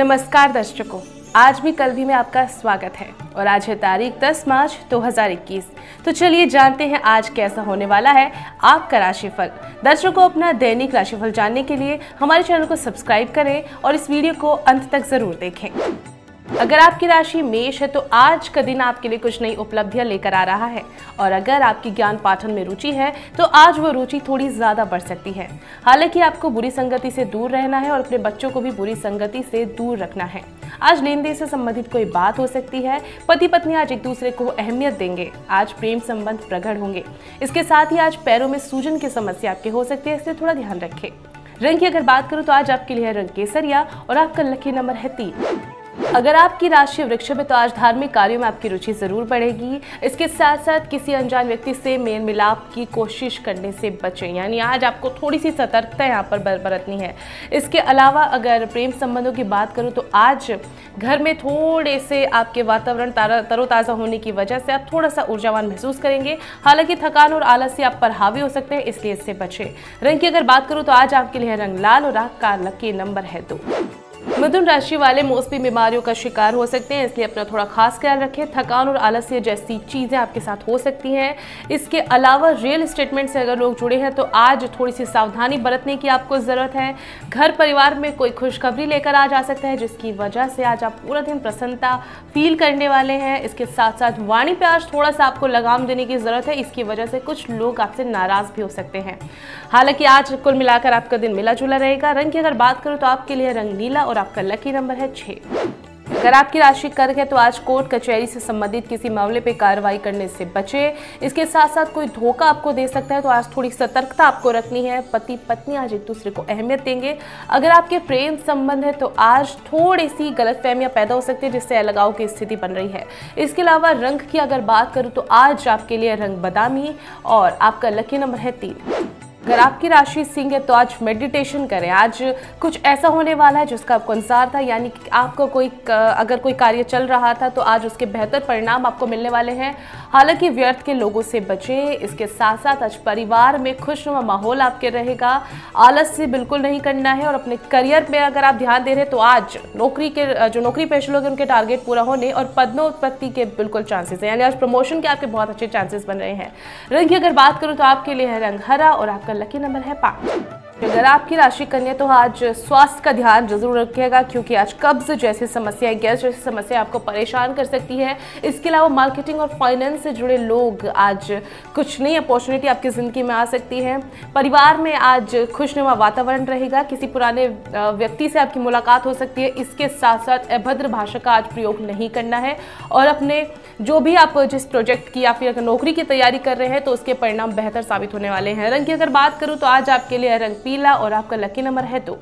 नमस्कार दर्शकों, आज भी कल भी में आपका स्वागत है और आज है तारीख 10 मार्च 2021 तो चलिए जानते हैं आज कैसा होने वाला है आपका राशिफल। दर्शकों, अपना दैनिक राशिफल जानने के लिए हमारे चैनल को सब्सक्राइब करें और इस वीडियो को अंत तक ज़रूर देखें। अगर आपकी राशि मेष है तो आज का दिन आपके लिए कुछ नई उपलब्धियाँ लेकर आ रहा है। और अगर आपकी ज्ञान पाठन में रुचि है तो आज वो रुचि थोड़ी ज़्यादा बढ़ सकती है। हालाँकि आपको बुरी संगति से दूर रहना है और अपने बच्चों को भी बुरी संगति से दूर रखना है। आज लेन देन से संबंधित कोई बात हो सकती है। पति पत्नी आज एक दूसरे को अहमियत देंगे। आज प्रेम संबंध प्रकट होंगे। इसके साथ ही आज पैरों में सूजन की समस्या आपके हो सकती है, इसलिए थोड़ा ध्यान रखें। रंग की अगर बात करूँ तो आज आपके लिए रंग केसरिया और आपका लकी नंबर है तीन। अगर आपकी राशि वृक्ष में तो आज धार्मिक कार्यों में आपकी रुचि ज़रूर बढ़ेगी। इसके साथ साथ किसी अनजान व्यक्ति से मेल मिलाप की कोशिश करने से बचें। यानी आज आपको थोड़ी सी सतर्कता यहाँ पर बरतनी है। इसके अलावा अगर प्रेम संबंधों की बात करूँ तो आज घर में थोड़े से आपके वातावरण तरोताज़ा होने की वजह से आप थोड़ा सा ऊर्जावान महसूस करेंगे। हालाँकि थकान और आलस से आप पर हावी हो सकते हैं, इसलिए इससे बचें। रंग की अगर बात करूँ तो आज आपके लिए रंग लाल और आग का लकी नंबर है दो। मिथुन राशि वाले मौसमी बीमारियों का शिकार हो सकते हैं, इसलिए अपना थोड़ा खास ख्याल रखें। थकान और आलस्य जैसी चीज़ें आपके साथ हो सकती हैं। इसके अलावा रियल स्टेटमेंट से अगर लोग जुड़े हैं तो आज थोड़ी सी सावधानी बरतने की आपको ज़रूरत है। घर परिवार में कोई खुशखबरी लेकर आ जा सकता है, जिसकी वजह से आज आप पूरा दिन प्रसन्नता फील करने वाले हैं। इसके साथ साथ वाणी पे आज थोड़ा सा आपको लगाम देने की ज़रूरत है, इसकी वजह से कुछ लोग आपसे नाराज़ भी हो सकते हैं। हालाँकि आज कुल मिलाकर आपका दिन मिला जुला रहेगा। रंग की अगर बात करूँ तो आपके लिए रंग नीला और आपका लकी नंबर है छः अगर आपकी राशि कर्क है तो आज कोर्ट कचहरी से संबंधित किसी मामले पे कार्रवाई करने से बचे। इसके साथ साथ कोई धोखा आपको दे सकता है तो आज थोड़ी सतर्कता आपको रखनी है। पति पत्नी आज एक दूसरे को अहमियत देंगे। अगर आपके प्रेम संबंध है तो आज थोड़ी सी गलत फहमियाँ पैदा हो सकती है, जिससे अलगाव की स्थिति बन रही है। इसके अलावा रंग की अगर बात करूँ तो आज आपके लिए रंग बदामी और आपका लकी नंबर है तीन। अगर आपकी राशि सिंह है तो आज मेडिटेशन करें। आज कुछ ऐसा होने वाला है जिसका आपको इंतज़ार था, यानी कि आपको कोई अगर कोई कार्य चल रहा था तो आज उसके बेहतर परिणाम आपको मिलने वाले हैं। हालाँकि व्यर्थ के लोगों से बचें, इसके साथ साथ आज परिवार में खुशनुमा माहौल आपके रहेगा। आलस से बिल्कुल नहीं करना है और अपने करियर में अगर आप ध्यान दे रहे तो आज नौकरी के, जो नौकरी पेशे लोग उनके टारगेट पूरा होने और पदनोत्पत्ति के बिल्कुल चांसेस हैं। यानी आज प्रमोशन के आपके बहुत अच्छे चांसेस बन रहे हैं। रंग की अगर बात करूँ तो आपके लिए है रंग हरा और आपका लकी नंबर है पाँच अगर आपकी राशि कन्या तो आज स्वास्थ्य का ध्यान ज़रूर रखिएगा, क्योंकि आज कब्ज जैसी समस्या गैस जैसी समस्या आपको परेशान कर सकती है। इसके अलावा मार्केटिंग और फाइनेंस से जुड़े लोग आज कुछ नई अपॉर्चुनिटी आपकी ज़िंदगी में आ सकती है। परिवार में आज खुशनुमा वातावरण रहेगा, किसी पुराने व्यक्ति से आपकी मुलाकात हो सकती है। इसके साथ साथ अभद्र भाषा का आज प्रयोग नहीं करना है। और अपने जो भी आप जिस प्रोजेक्ट की या फिर अगर नौकरी की तैयारी कर रहे हैं तो उसके परिणाम बेहतर साबित होने वाले हैं। रंग की अगर बात करूँ तो आज आपके लिए रंग पीला और आपका लकी नंबर है तो।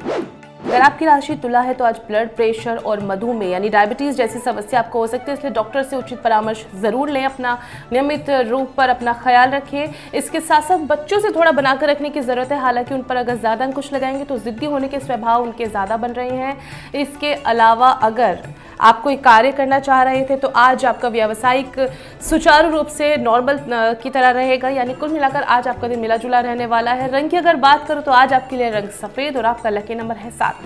अगर आपकी राशि तुला है तो आज ब्लड प्रेशर और मधुमेह यानी डायबिटीज़ जैसी समस्या आपको हो सकती है, इसलिए डॉक्टर से उचित परामर्श ज़रूर लें अपना नियमित रूप पर अपना ख्याल रखें। इसके साथ साथ बच्चों से थोड़ा बनाकर रखने की ज़रूरत है, हालाँकि उन पर अगर ज़्यादा अंकुश लगाएँगे तो ज़िद्दी होने के स्वभाव उनके ज़्यादा बन रहे हैं। इसके अलावा अगर आप कोई कार्य करना चाह रहे थे तो आज आपका व्यावसायिक सुचारू रूप से नॉर्मल की तरह रहेगा। यानी कुल मिलाकर आज आपका दिन मिला जुला रहने वाला है। रंग की अगर बात करूँ तो आज आपके लिए रंग सफ़ेद और आपका लकी नंबर है सात।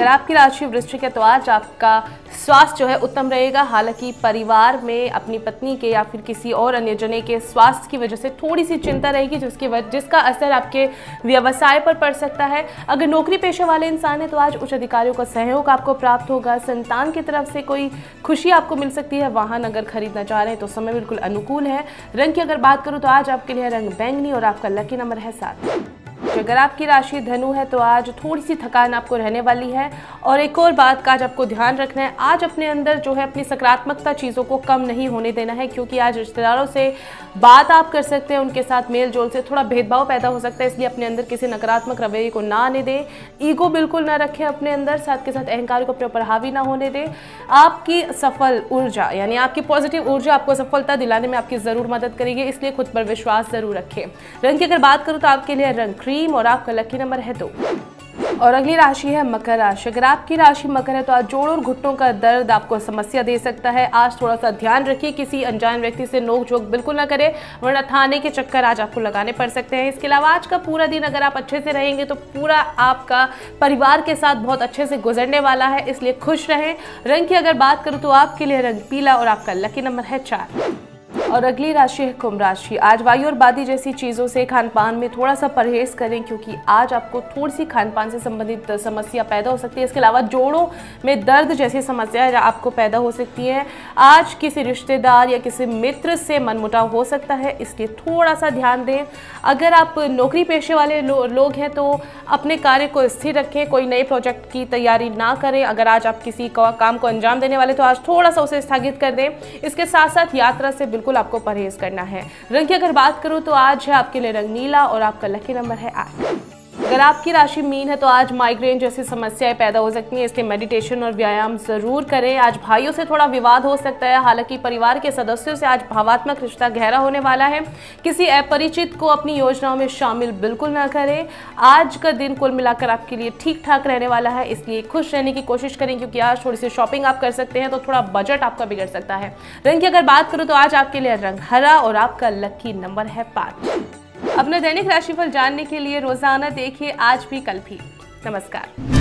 अगर आपकी राशि वृश्चिक है तो आज आपका स्वास्थ्य जो है उत्तम रहेगा। हालाँकि परिवार में अपनी पत्नी के या फिर किसी और अन्य जने के स्वास्थ्य की वजह से थोड़ी सी चिंता रहेगी, जिसकी वजह, जिसका असर आपके व्यवसाय पर पड़ सकता है। अगर नौकरी पेशे वाले इंसान है तो आज उच्च अधिकारियों का सहयोग आपको प्राप्त होगा। संतान की तरफ़ से कोई खुशी आपको मिल सकती है। वाहन अगर खरीदना चाह रहे हैं तो समय बिल्कुल अनुकूल है। रंग की अगर बात करूँ तो आज आपके लिए रंग बैंगनी और आपका लकी नंबर है सात। अगर आपकी राशि धनु है तो आज थोड़ी सी थकान आपको रहने वाली है। और एक और बात का आज आपको ध्यान रखना है, आज अपने अंदर जो है अपनी सकारात्मकता चीज़ों को कम नहीं होने देना है, क्योंकि आज रिश्तेदारों से बात आप कर सकते हैं, उनके साथ मेल जोल से थोड़ा भेदभाव पैदा हो सकता है, इसलिए अपने अंदर किसी नकारात्मक रवैये को ना आने दें। ईगो बिल्कुल ना रखें, अपने अंदर साथ के साथ अहंकार को अपने ऊपर हावी ना होने दें। आपकी सफल ऊर्जा, यानी आपकी पॉजिटिव ऊर्जा आपको सफलता दिलाने में आपकी ज़रूर मदद करेगी, इसलिए खुद पर विश्वास ज़रूर रखें। रंग की अगर बात करूँ तो आपके लिए रंग क्रीम और आपका लकी नंबर है दो। और अगली राशि है मकर राशि। अगर आपकी राशि मकर है तो आज जोड़ और घुट्टों का दर्द आपको समस्या दे सकता है। आज थोड़ा सा ध्यान रखिए, किसी अनजान व्यक्ति से नोक झोंक बिल्कुल ना करें, वरना थाने के चक्कर आज आपको लगाने पड़ सकते हैं। इसके अलावा आज का पूरा दिन अगर आप अच्छे से रहेंगे तो पूरा आपका परिवार के साथ बहुत अच्छे से गुजरने वाला है, इसलिए खुश रहें। रंग की अगर बात करूँ तो आपके लिए रंग पीला और आपका लकी नंबर है चार। और अगली राशि है कुंभ राशि। आज वायु और बादी जैसी चीज़ों से खान पान में थोड़ा सा परहेज करें क्योंकि आज आपको थोड़ी सी खान पान से संबंधित समस्या पैदा हो सकती है। इसके अलावा जोड़ों में दर्द जैसी समस्या आपको पैदा हो सकती है। आज किसी रिश्तेदार या किसी मित्र से मनमुटाव हो सकता है इसलिए थोड़ा सा ध्यान दें। अगर आप नौकरी पेशे वाले लो, लोग हैं तो अपने कार्य को स्थिर रखें कोई नए प्रोजेक्ट की तैयारी ना करें। अगर आज आप किसी काम को अंजाम देने वाले तो आज थोड़ा सा उसे स्थगित कर दें। इसके साथ साथ यात्रा से बिल्कुल आपको परहेज करना है। रंग की अगर बात करूँ तो आज है आपके लिए रंग नीला और आपका लकी नंबर है आठ। अगर आपकी राशि मीन है तो आज माइग्रेन जैसी समस्याएँ पैदा हो सकती हैं, इसलिए मेडिटेशन और व्यायाम ज़रूर करें। आज भाइयों से थोड़ा विवाद हो सकता है, हालाँकि परिवार के सदस्यों से आज भावात्मक रिश्ता गहरा होने वाला है। किसी अपरिचित को अपनी योजनाओं में शामिल बिल्कुल ना करें। आज का दिन कुल मिलाकर आपके लिए ठीक ठाक रहने वाला है, इसलिए खुश रहने की कोशिश करें, क्योंकि आज थोड़ी सी शॉपिंग आप कर सकते हैं तो थोड़ा बजट आपका बिगड़ सकता है। रंग की अगर बात करूँ तो आज आपके लिए रंग हरा और आपका लकी नंबर है पाँच। अपना दैनिक राशिफल जानने के लिए रोज़ाना देखिए आज भी कल भी। नमस्कार।